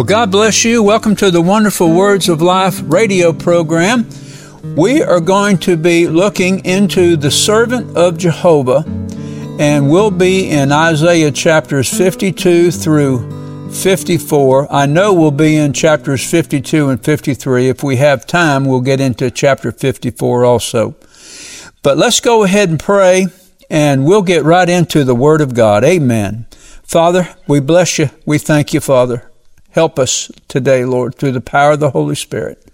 Well, God bless you. Welcome to the Wonderful Words of Life radio program. We are going to be looking into the servant of Jehovah, and we'll be in Isaiah chapters 52 through 54. I know we'll be in chapters 52 and 53. If we have time, we'll get into chapter 54 also. But let's go ahead and pray, and we'll get right into the Word of God. Amen. Father, we bless you. We thank you, Father. Help us today, Lord, through the power of the Holy Spirit.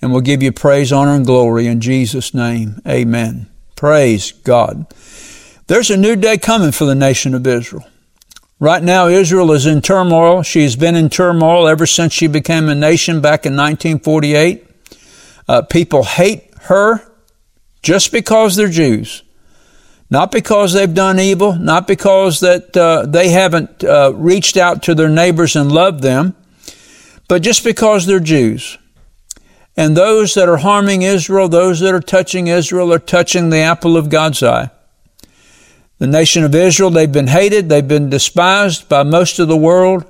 And we'll give you praise, honor, and glory in Jesus' name. Amen. Praise God. There's a new day coming for the nation of Israel. Right now, Israel is in turmoil. She's been in turmoil ever since she became a nation back in 1948. Uh, people hate her just because they're Jews. Not because they've done evil, not because that uh, they haven't uh, reached out to their neighbors and loved them, but just because they're Jews. And those that are harming Israel, those that are touching Israel, are touching the apple of God's eye. The nation of Israel, they've been hated, they've been despised by most of the world.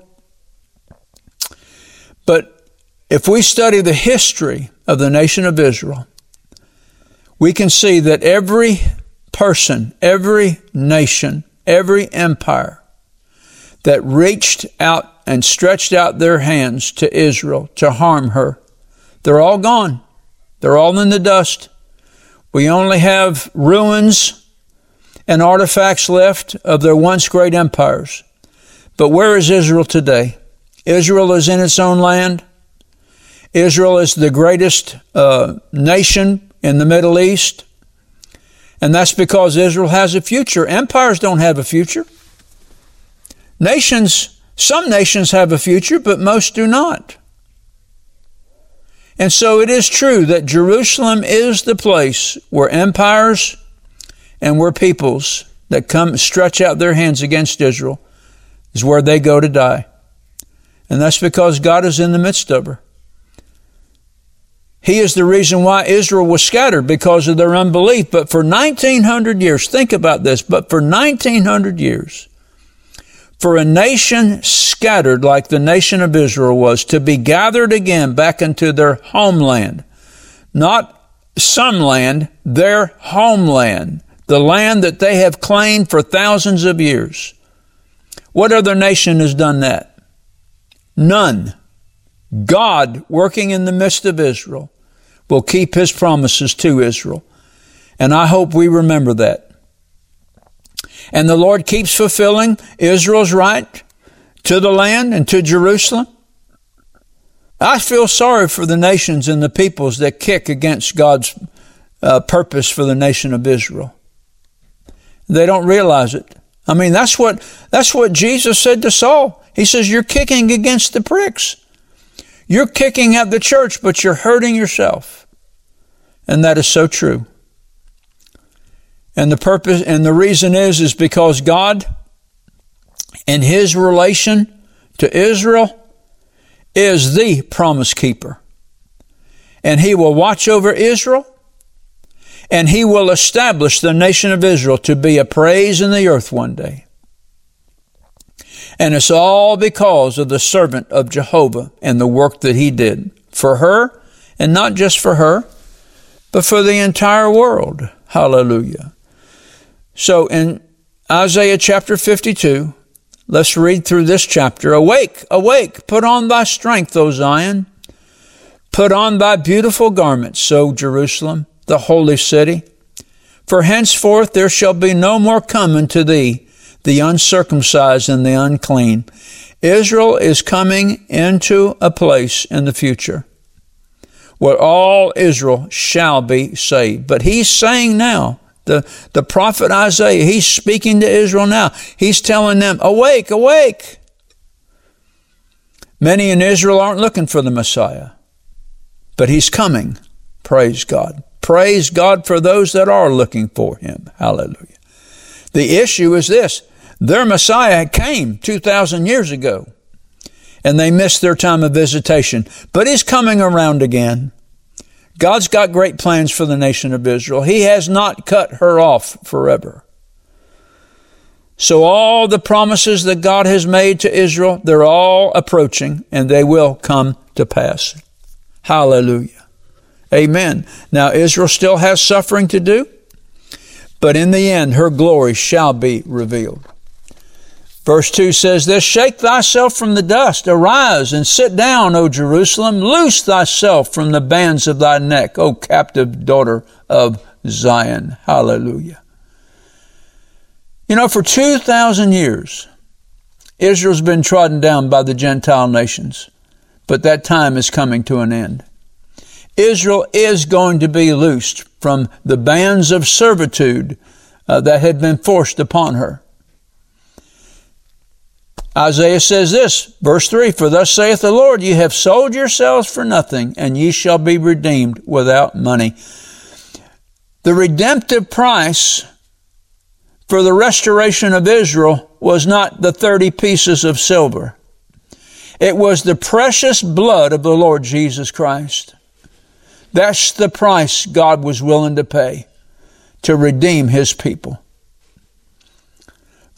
But if we study the history of the nation of Israel, we can see that every person, every nation, every empire that reached out and stretched out their hands to Israel to harm her, they're all gone. They're all in the dust. We only have ruins and artifacts left of their once great empires. But where is Israel today? Israel is in its own land. Israel is the greatest uh, nation in the Middle East. And that's because Israel has a future. Empires don't have a future. Nations, some nations have a future, but most do not. And so it is true that Jerusalem is the place where empires and where peoples that come stretch out their hands against Israel is where they go to die. And that's because God is in the midst of her. He is the reason why Israel was scattered because of their unbelief. But for 1900 years, think about this, but for 1900 years, for a nation scattered like the nation of Israel was to be gathered again back into their homeland, not some land, their homeland, the land that they have claimed for thousands of years. What other nation has done that? None. God working in the midst of Israel will keep his promises to Israel. And I hope we remember that. And the Lord keeps fulfilling Israel's right to the land and to Jerusalem. I feel sorry for the nations and the peoples that kick against God's uh, purpose for the nation of Israel. They don't realize it. I mean, that's what, that's what Jesus said to Saul. He says, You're kicking against the pricks. You're kicking at the church, but you're hurting yourself. And that is so true. And the purpose and the reason is is because God in his relation to Israel is the promise keeper. And he will watch over Israel and he will establish the nation of Israel to be a praise in the earth one day. And it's all because of the servant of Jehovah and the work that he did for her, and not just for her, but for the entire world. Hallelujah. So in Isaiah chapter 52, let's read through this chapter. Awake, awake, put on thy strength, O Zion. Put on thy beautiful garments, O Jerusalem, the holy city. For henceforth there shall be no more coming to thee the uncircumcised and the unclean. Israel is coming into a place in the future where all Israel shall be saved. But he's saying now, the, the prophet Isaiah, he's speaking to Israel now. He's telling them, awake, awake. Many in Israel aren't looking for the Messiah, but he's coming. Praise God. Praise God for those that are looking for him. Hallelujah. The issue is this their Messiah came 2,000 years ago and they missed their time of visitation. But he's coming around again. God's got great plans for the nation of Israel. He has not cut her off forever. So all the promises that God has made to Israel, they're all approaching and they will come to pass. Hallelujah. Amen. Now Israel still has suffering to do, but in the end her glory shall be revealed. Verse 2 says this, Shake thyself from the dust, arise and sit down, O Jerusalem, loose thyself from the bands of thy neck, O captive daughter of Zion. Hallelujah. You know, for 2,000 years, Israel's been trodden down by the Gentile nations, but that time is coming to an end. Israel is going to be loosed from the bands of servitude uh, that had been forced upon her. Isaiah says this, verse 3 For thus saith the Lord, ye have sold yourselves for nothing, and ye shall be redeemed without money. The redemptive price for the restoration of Israel was not the 30 pieces of silver. It was the precious blood of the Lord Jesus Christ. That's the price God was willing to pay to redeem his people.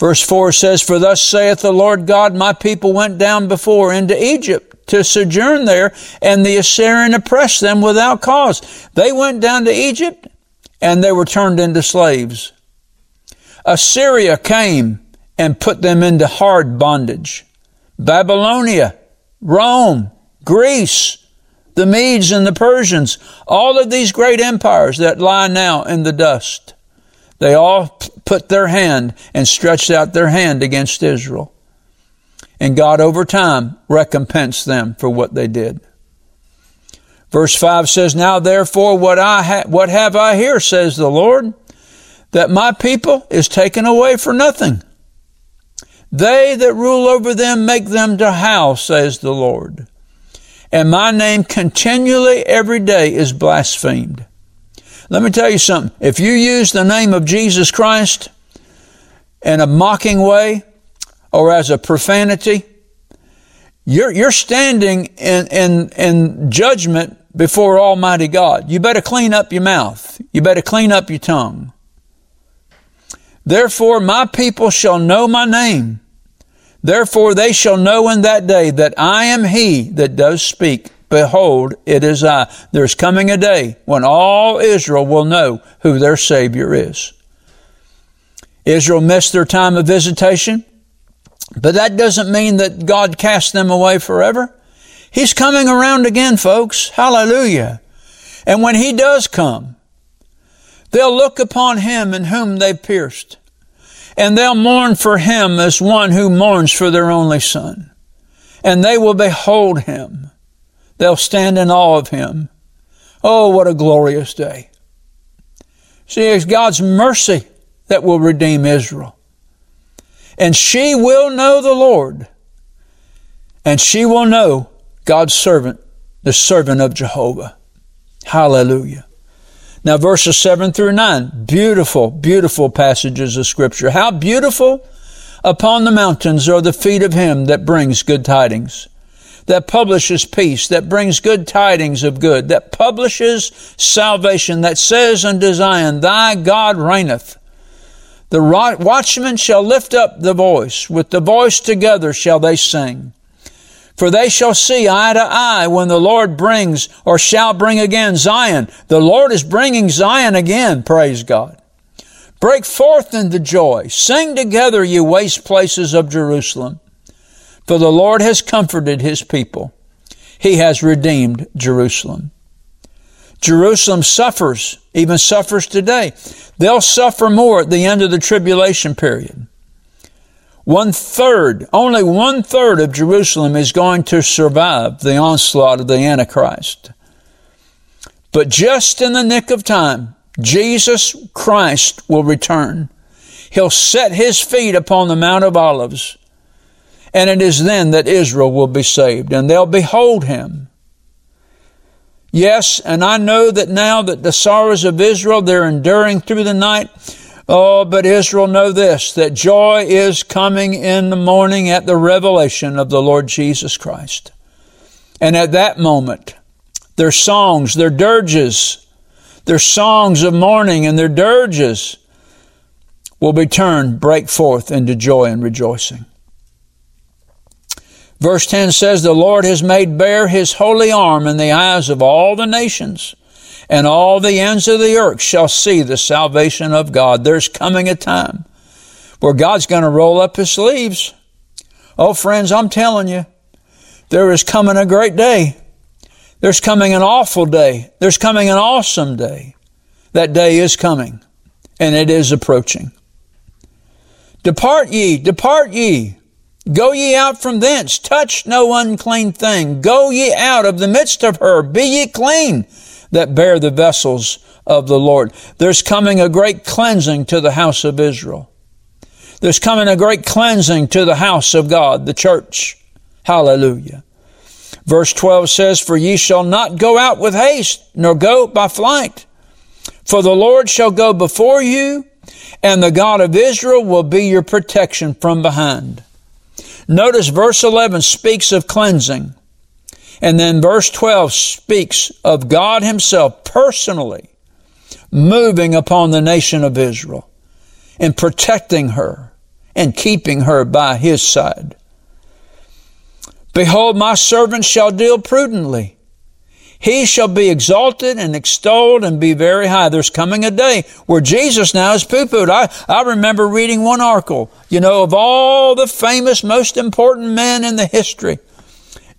Verse 4 says, For thus saith the Lord God, my people went down before into Egypt to sojourn there, and the Assyrian oppressed them without cause. They went down to Egypt, and they were turned into slaves. Assyria came and put them into hard bondage. Babylonia, Rome, Greece, the Medes and the Persians, all of these great empires that lie now in the dust, they all put their hand and stretched out their hand against Israel. And God over time recompensed them for what they did. Verse 5 says, Now therefore what I ha- what have I here, says the Lord? that my people is taken away for nothing. They that rule over them make them to howl, says the Lord. And my name continually every day is blasphemed. Let me tell you something. If you use the name of Jesus Christ in a mocking way or as a profanity, you're, you're standing in, in, in judgment before Almighty God. You better clean up your mouth. You better clean up your tongue. Therefore my people shall know my name. Therefore they shall know in that day that I am he that does speak. Behold, it is I. There's coming a day when all Israel will know who their Savior is. Israel missed their time of visitation, but that doesn't mean that God cast them away forever. He's coming around again, folks. Hallelujah. And when He does come, They'll look upon him in whom they pierced, and they'll mourn for him as one who mourns for their only son. And they will behold him. They'll stand in awe of him. Oh, what a glorious day. See, it's God's mercy that will redeem Israel. And she will know the Lord. And she will know God's servant, the servant of Jehovah. Hallelujah. Now, verses 7 through 9, beautiful, beautiful passages of Scripture. How beautiful upon the mountains are the feet of him that brings good tidings, that publishes peace, that brings good tidings of good, that publishes salvation, that says unto Zion, Thy God reigneth. The watchman shall lift up the voice, with the voice together shall they sing. For they shall see eye to eye when the Lord brings or shall bring again Zion. The Lord is bringing Zion again, praise God. Break forth into joy. Sing together, you waste places of Jerusalem. For the Lord has comforted his people. He has redeemed Jerusalem. Jerusalem suffers, even suffers today. They'll suffer more at the end of the tribulation period. One third, only one third of Jerusalem is going to survive the onslaught of the Antichrist. But just in the nick of time, Jesus Christ will return. He'll set his feet upon the Mount of Olives. And it is then that Israel will be saved and they'll behold him. Yes, and I know that now that the sorrows of Israel, they're enduring through the night, Oh, but Israel know this, that joy is coming in the morning at the revelation of the Lord Jesus Christ. And at that moment, their songs, their dirges, their songs of mourning and their dirges will be turned, break forth into joy and rejoicing. Verse 10 says, The Lord has made bare his holy arm in the eyes of all the nations, and all the ends of the earth shall see the salvation of God. There's coming a time where God's going to roll up his sleeves. Oh, friends, I'm telling you, there is coming a great day. There's coming an awful day. There's coming an awesome day. That day is coming, and it is approaching. Depart ye, depart ye. Go ye out from thence, touch no unclean thing. Go ye out of the midst of her, be ye clean that bear the vessels of the Lord. There's coming a great cleansing to the house of Israel. There's coming a great cleansing to the house of God, the church. Hallelujah. Verse 12 says, For ye shall not go out with haste, nor go by flight. For the Lord shall go before you, and the God of Israel will be your protection from behind. Notice verse 11 speaks of cleansing. And then verse 12 speaks of God Himself personally moving upon the nation of Israel and protecting her and keeping her by His side. Behold, my servant shall deal prudently. He shall be exalted and extolled and be very high. There's coming a day where Jesus now is poo-pooed. I, I remember reading one article, you know, of all the famous, most important men in the history.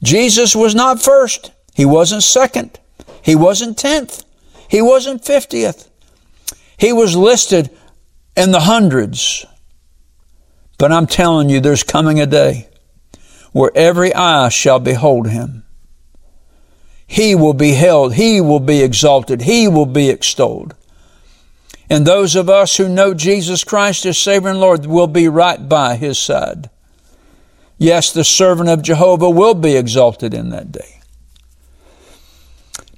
Jesus was not first. He wasn't second. He wasn't tenth. He wasn't fiftieth. He was listed in the hundreds. But I'm telling you, there's coming a day where every eye shall behold him. He will be held. He will be exalted. He will be extolled. And those of us who know Jesus Christ as Savior and Lord will be right by His side. Yes, the servant of Jehovah will be exalted in that day.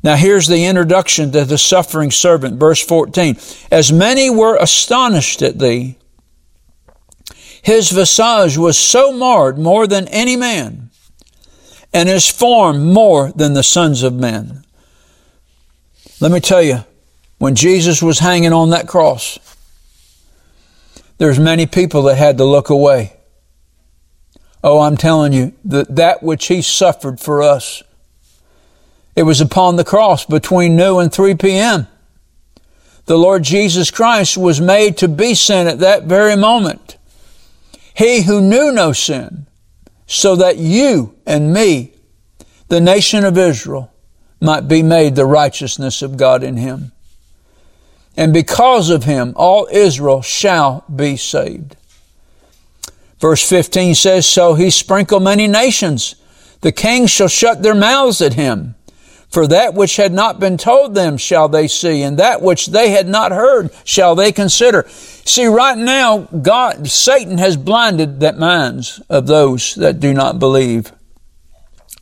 Now here's the introduction to the suffering servant, verse 14. As many were astonished at thee, his visage was so marred more than any man, and his form more than the sons of men. Let me tell you, when Jesus was hanging on that cross, there's many people that had to look away. Oh, I'm telling you, that that which he suffered for us, it was upon the cross between noon and 3 p.m. The Lord Jesus Christ was made to be sin at that very moment. He who knew no sin, so that you and me, the nation of Israel, might be made the righteousness of God in him. And because of him, all Israel shall be saved. Verse 15 says, So he sprinkled many nations. The kings shall shut their mouths at him. For that which had not been told them shall they see, and that which they had not heard shall they consider. See, right now, God, Satan has blinded the minds of those that do not believe.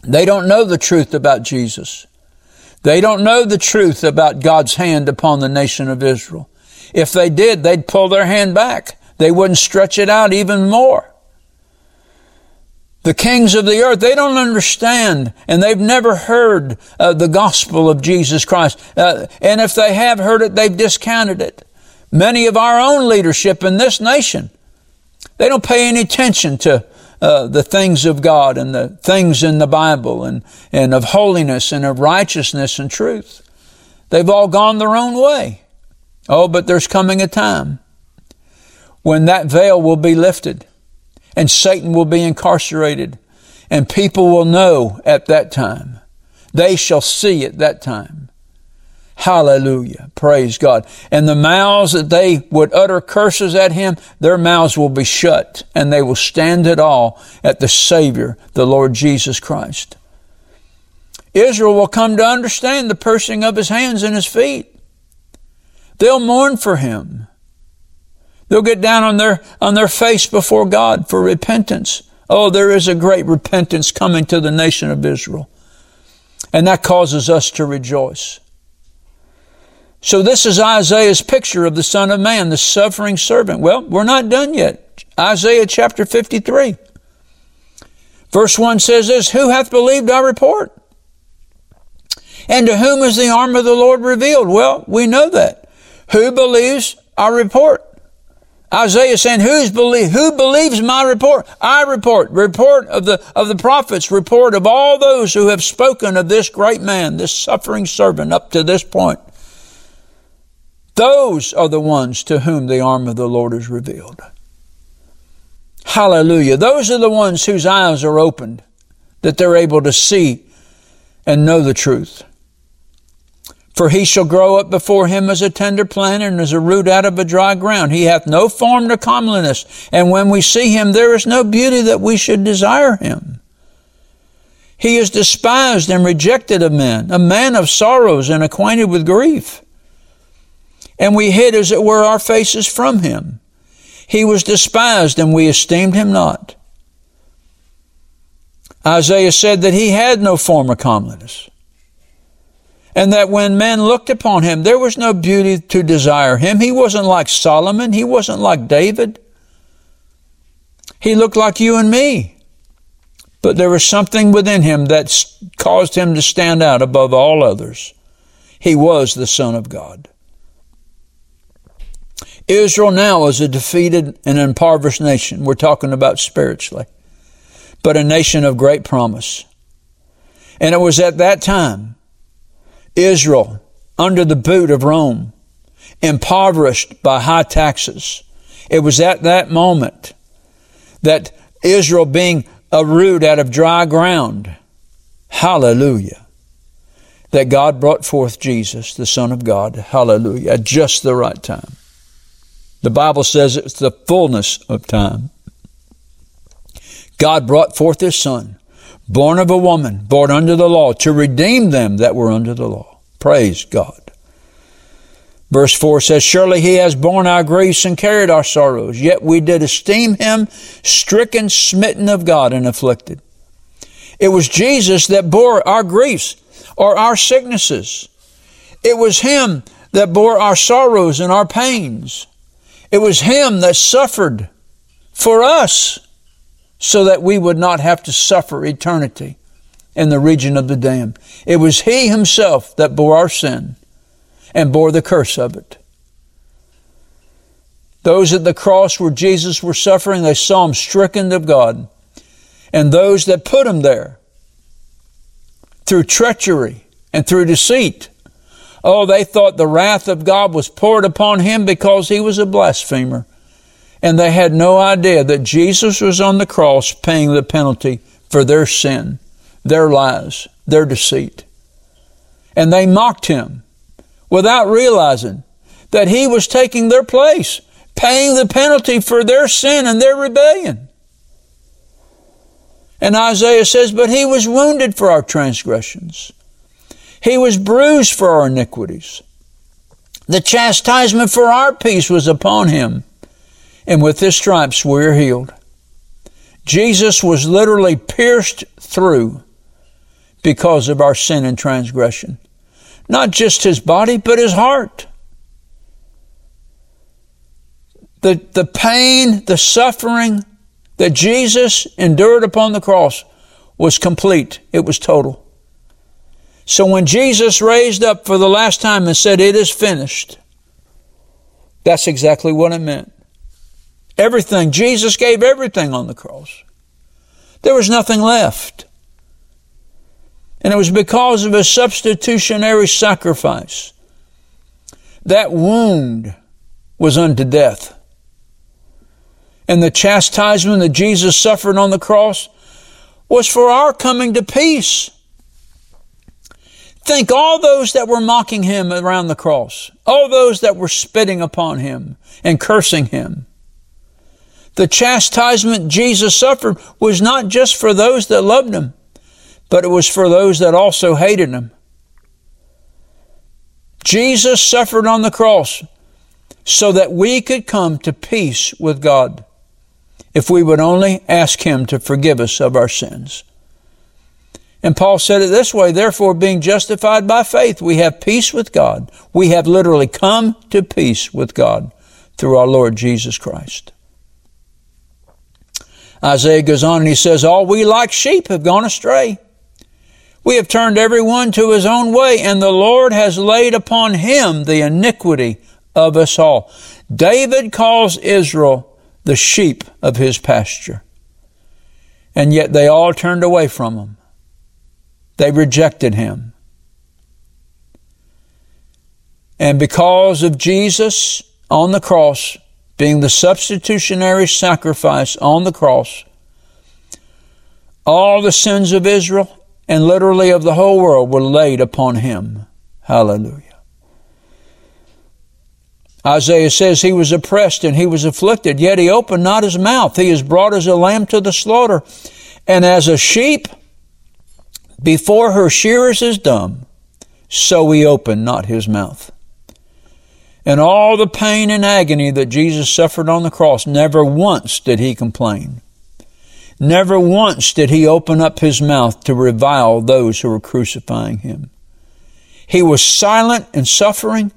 They don't know the truth about Jesus. They don't know the truth about God's hand upon the nation of Israel. If they did, they'd pull their hand back. They wouldn't stretch it out even more. The kings of the earth, they don't understand and they've never heard uh, the gospel of Jesus Christ. Uh, and if they have heard it, they've discounted it. Many of our own leadership in this nation, they don't pay any attention to uh, the things of God and the things in the Bible and, and of holiness and of righteousness and truth. They've all gone their own way. Oh, but there's coming a time when that veil will be lifted and Satan will be incarcerated. And people will know at that time. They shall see at that time. Hallelujah. Praise God. And the mouths that they would utter curses at him, their mouths will be shut and they will stand at all at the Savior, the Lord Jesus Christ. Israel will come to understand the pursing of his hands and his feet. They'll mourn for him. They'll get down on their, on their face before God for repentance. Oh, there is a great repentance coming to the nation of Israel. And that causes us to rejoice. So this is Isaiah's picture of the Son of Man, the suffering servant. Well, we're not done yet. Isaiah chapter 53. Verse 1 says this, Who hath believed our report? And to whom is the arm of the Lord revealed? Well, we know that. Who believes our report? Isaiah saying, Who's who believes my report? I report, report of the, of the prophets, report of all those who have spoken of this great man, this suffering servant up to this point. Those are the ones to whom the arm of the Lord is revealed. Hallelujah. Those are the ones whose eyes are opened, that they're able to see and know the truth. For he shall grow up before him as a tender plant and as a root out of a dry ground. He hath no form nor comeliness. And when we see him, there is no beauty that we should desire him. He is despised and rejected of men, a man of sorrows and acquainted with grief. And we hid, as it were, our faces from him. He was despised and we esteemed him not. Isaiah said that he had no form or comeliness and that when men looked upon him, there was no beauty to desire him. He wasn't like Solomon. He wasn't like David. He looked like you and me. But there was something within him that caused him to stand out above all others. He was the Son of God. Israel now is a defeated and impoverished nation. We're talking about spiritually, but a nation of great promise. And it was at that time Israel under the boot of Rome, impoverished by high taxes. It was at that moment that Israel being a root out of dry ground, hallelujah, that God brought forth Jesus, the Son of God, hallelujah, at just the right time. The Bible says it's the fullness of time. God brought forth His Son born of a woman, born under the law, to redeem them that were under the law. Praise God. Verse 4 says, Surely he has borne our griefs and carried our sorrows, yet we did esteem him stricken, smitten of God, and afflicted. It was Jesus that bore our griefs or our sicknesses. It was him that bore our sorrows and our pains. It was him that suffered for us so that we would not have to suffer eternity in the region of the damned. It was He Himself that bore our sin and bore the curse of it. Those at the cross where Jesus was suffering, they saw Him stricken of God. And those that put Him there through treachery and through deceit, oh, they thought the wrath of God was poured upon Him because He was a blasphemer and they had no idea that Jesus was on the cross paying the penalty for their sin, their lies, their deceit. And they mocked him without realizing that he was taking their place, paying the penalty for their sin and their rebellion. And Isaiah says, But he was wounded for our transgressions. He was bruised for our iniquities. The chastisement for our peace was upon him and with his stripes we are healed. Jesus was literally pierced through because of our sin and transgression. Not just his body, but his heart. The, the pain, the suffering that Jesus endured upon the cross was complete. It was total. So when Jesus raised up for the last time and said, It is finished, that's exactly what it meant. Everything. Jesus gave everything on the cross. There was nothing left. And it was because of his substitutionary sacrifice. That wound was unto death. And the chastisement that Jesus suffered on the cross was for our coming to peace. Think all those that were mocking him around the cross, all those that were spitting upon him and cursing him. The chastisement Jesus suffered was not just for those that loved him, but it was for those that also hated him. Jesus suffered on the cross so that we could come to peace with God if we would only ask Him to forgive us of our sins. And Paul said it this way, therefore being justified by faith, we have peace with God. We have literally come to peace with God through our Lord Jesus Christ. Isaiah goes on and he says, All we like sheep have gone astray. We have turned every one to his own way, and the Lord has laid upon him the iniquity of us all. David calls Israel the sheep of his pasture. And yet they all turned away from him. They rejected him. And because of Jesus on the cross, being the substitutionary sacrifice on the cross, all the sins of Israel and literally of the whole world were laid upon him. Hallelujah. Isaiah says he was oppressed and he was afflicted, yet he opened not his mouth. He is brought as a lamb to the slaughter, and as a sheep before her shearers is dumb, so he opened not his mouth. And all the pain and agony that Jesus suffered on the cross, never once did he complain. Never once did he open up his mouth to revile those who were crucifying him. He was silent in suffering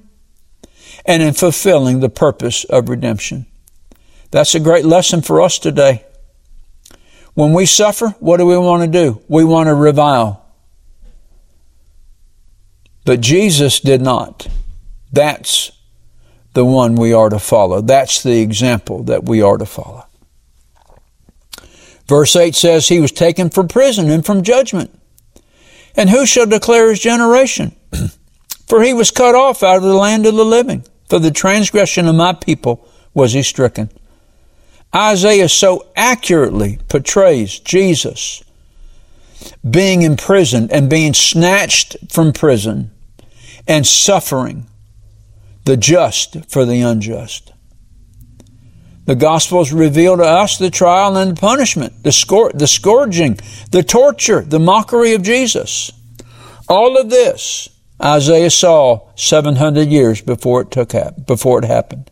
and in fulfilling the purpose of redemption. That's a great lesson for us today. When we suffer, what do we want to do? We want to revile. But Jesus did not. That's the one we are to follow. That's the example that we are to follow. Verse 8 says, He was taken from prison and from judgment. And who shall declare his generation? For he was cut off out of the land of the living. For the transgression of my people was he stricken. Isaiah so accurately portrays Jesus being imprisoned and being snatched from prison and suffering the just for the unjust. The Gospels reveal to us the trial and the punishment, the, scor- the scourging, the torture, the mockery of Jesus. All of this Isaiah saw 700 years before it took before it happened.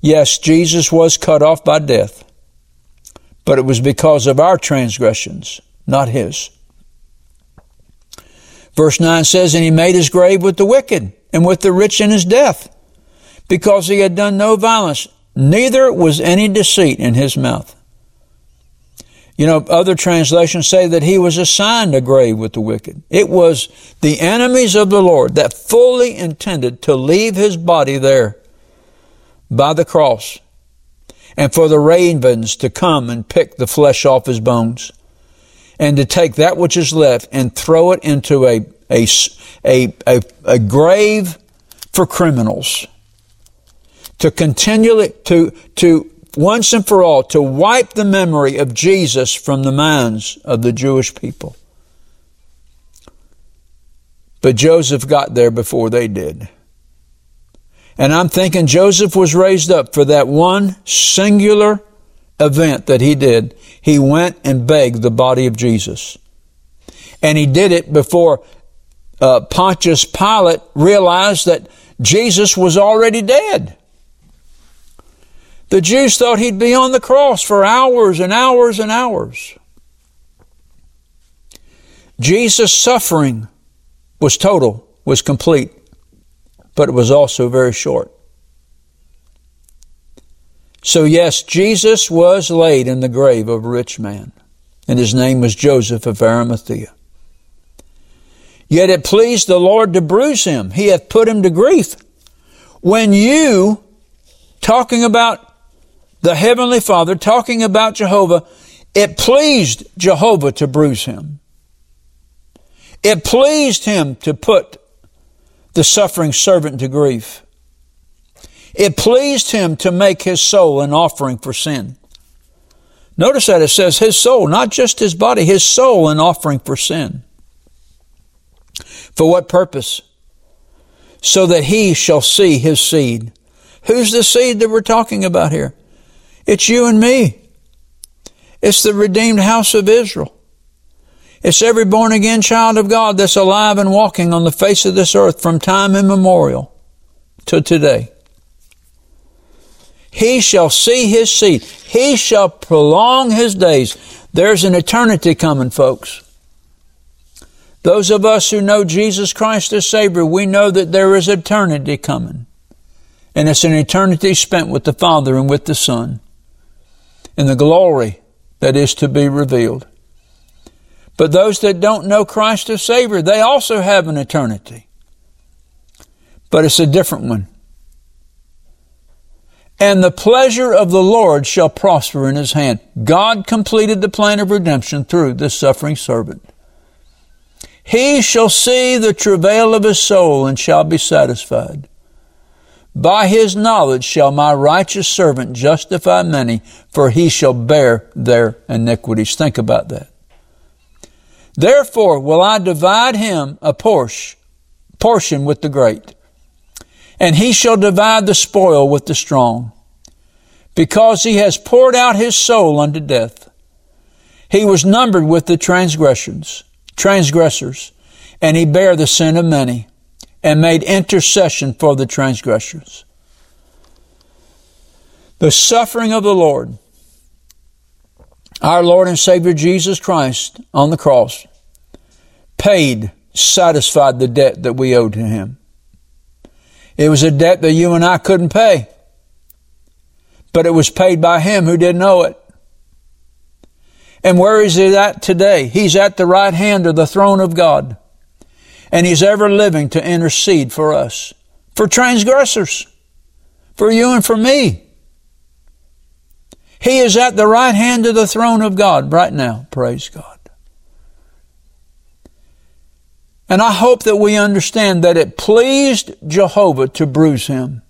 Yes, Jesus was cut off by death, but it was because of our transgressions, not his. Verse 9 says, And he made his grave with the wicked and with the rich in his death, because he had done no violence, neither was any deceit in his mouth. You know, other translations say that he was assigned a grave with the wicked. It was the enemies of the Lord that fully intended to leave his body there by the cross and for the ravens to come and pick the flesh off his bones and to take that which is left and throw it into a, a, a, a, a grave for criminals to continually to to once and for all to wipe the memory of Jesus from the minds of the Jewish people. But Joseph got there before they did. And I'm thinking Joseph was raised up for that one singular event that he did. He went and begged the body of Jesus. And he did it before uh, Pontius Pilate realized that Jesus was already dead. The Jews thought he'd be on the cross for hours and hours and hours. Jesus' suffering was total, was complete, but it was also very short. So, yes, Jesus was laid in the grave of a rich man, and his name was Joseph of Arimathea. Yet it pleased the Lord to bruise him. He hath put him to grief. When you, talking about the Heavenly Father, talking about Jehovah, it pleased Jehovah to bruise him. It pleased him to put the suffering servant to grief. It pleased him to make his soul an offering for sin. Notice that it says his soul, not just his body, his soul an offering for sin. For what purpose? So that he shall see his seed. Who's the seed that we're talking about here? It's you and me. It's the redeemed house of Israel. It's every born again child of God that's alive and walking on the face of this earth from time immemorial to today. He shall see his seed. He shall prolong his days. There's an eternity coming, folks. Those of us who know Jesus Christ as Savior, we know that there is eternity coming. And it's an eternity spent with the Father and with the Son in the glory that is to be revealed. But those that don't know Christ as Savior, they also have an eternity. But it's a different one. And the pleasure of the Lord shall prosper in his hand. God completed the plan of redemption through this suffering servant. He shall see the travail of his soul and shall be satisfied. By his knowledge shall my righteous servant justify many, for he shall bear their iniquities. Think about that. Therefore will I divide him a portion, portion with the great, and he shall divide the spoil with the strong, because he has poured out his soul unto death. He was numbered with the transgressions transgressors, and he bare the sin of many, and made intercession for the transgressors. The suffering of the Lord, our Lord and Savior Jesus Christ on the cross, paid, satisfied the debt that we owed to him. It was a debt that you and I couldn't pay, but it was paid by him who didn't owe it. And where is he at today? He's at the right hand of the throne of God. And he's ever living to intercede for us, for transgressors, for you and for me. He is at the right hand of the throne of God right now. Praise God. And I hope that we understand that it pleased Jehovah to bruise him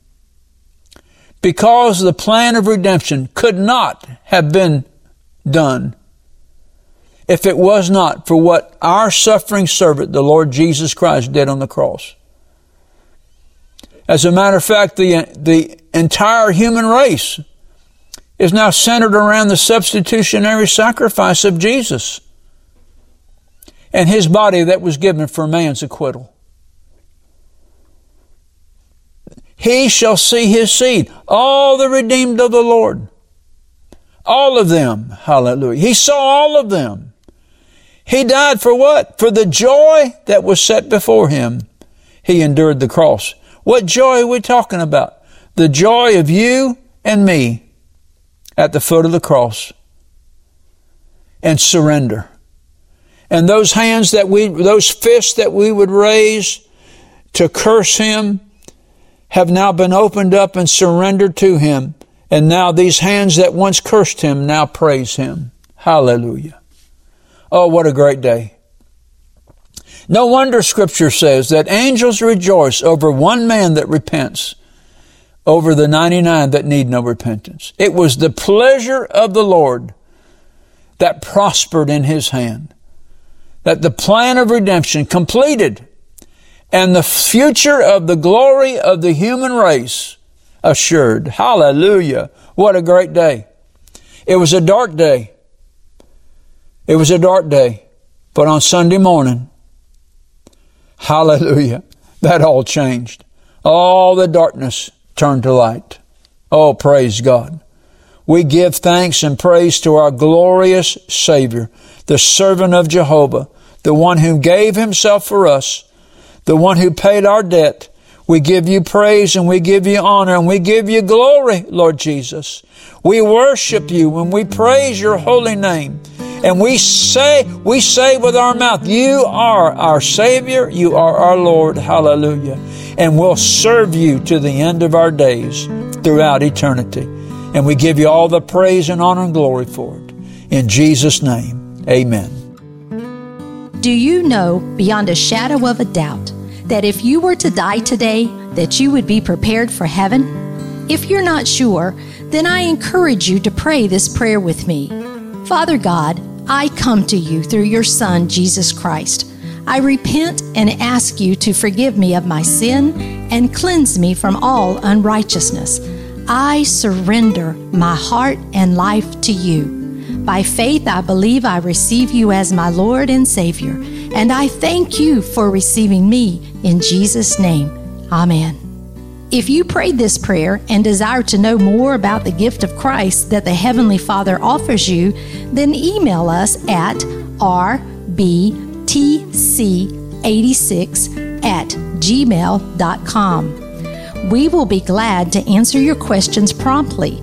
because the plan of redemption could not have been done if it was not for what our suffering servant, the Lord Jesus Christ, did on the cross. As a matter of fact, the, the entire human race is now centered around the substitutionary sacrifice of Jesus and his body that was given for man's acquittal. He shall see his seed, all the redeemed of the Lord. All of them. Hallelujah. He saw all of them. He died for what? For the joy that was set before him. He endured the cross. What joy are we talking about? The joy of you and me at the foot of the cross. And surrender. And those hands that we, those fists that we would raise to curse him have now been opened up and surrendered to him. And now these hands that once cursed him now praise him. Hallelujah. Oh, what a great day. No wonder scripture says that angels rejoice over one man that repents over the 99 that need no repentance. It was the pleasure of the Lord that prospered in his hand, that the plan of redemption completed and the future of the glory of the human race assured. Hallelujah. What a great day. It was a dark day. It was a dark day, but on Sunday morning, hallelujah, that all changed. All the darkness turned to light. Oh, praise God. We give thanks and praise to our glorious Savior, the servant of Jehovah, the one who gave himself for us, the one who paid our debt. We give you praise and we give you honor and we give you glory, Lord Jesus. We worship you and we praise your holy name. And we say, we say with our mouth, You are our Savior, you are our Lord. Hallelujah. And we'll serve you to the end of our days throughout eternity. And we give you all the praise and honor and glory for it. In Jesus' name, amen. Do you know beyond a shadow of a doubt that if you were to die today, that you would be prepared for heaven? If you're not sure, then I encourage you to pray this prayer with me. Father God, I come to you through your Son, Jesus Christ. I repent and ask you to forgive me of my sin and cleanse me from all unrighteousness. I surrender my heart and life to you. By faith, I believe I receive you as my Lord and Savior, and I thank you for receiving me in Jesus' name. Amen. If you prayed this prayer and desire to know more about the gift of Christ that the Heavenly Father offers you, then email us at rbtc86 at gmail.com. We will be glad to answer your questions promptly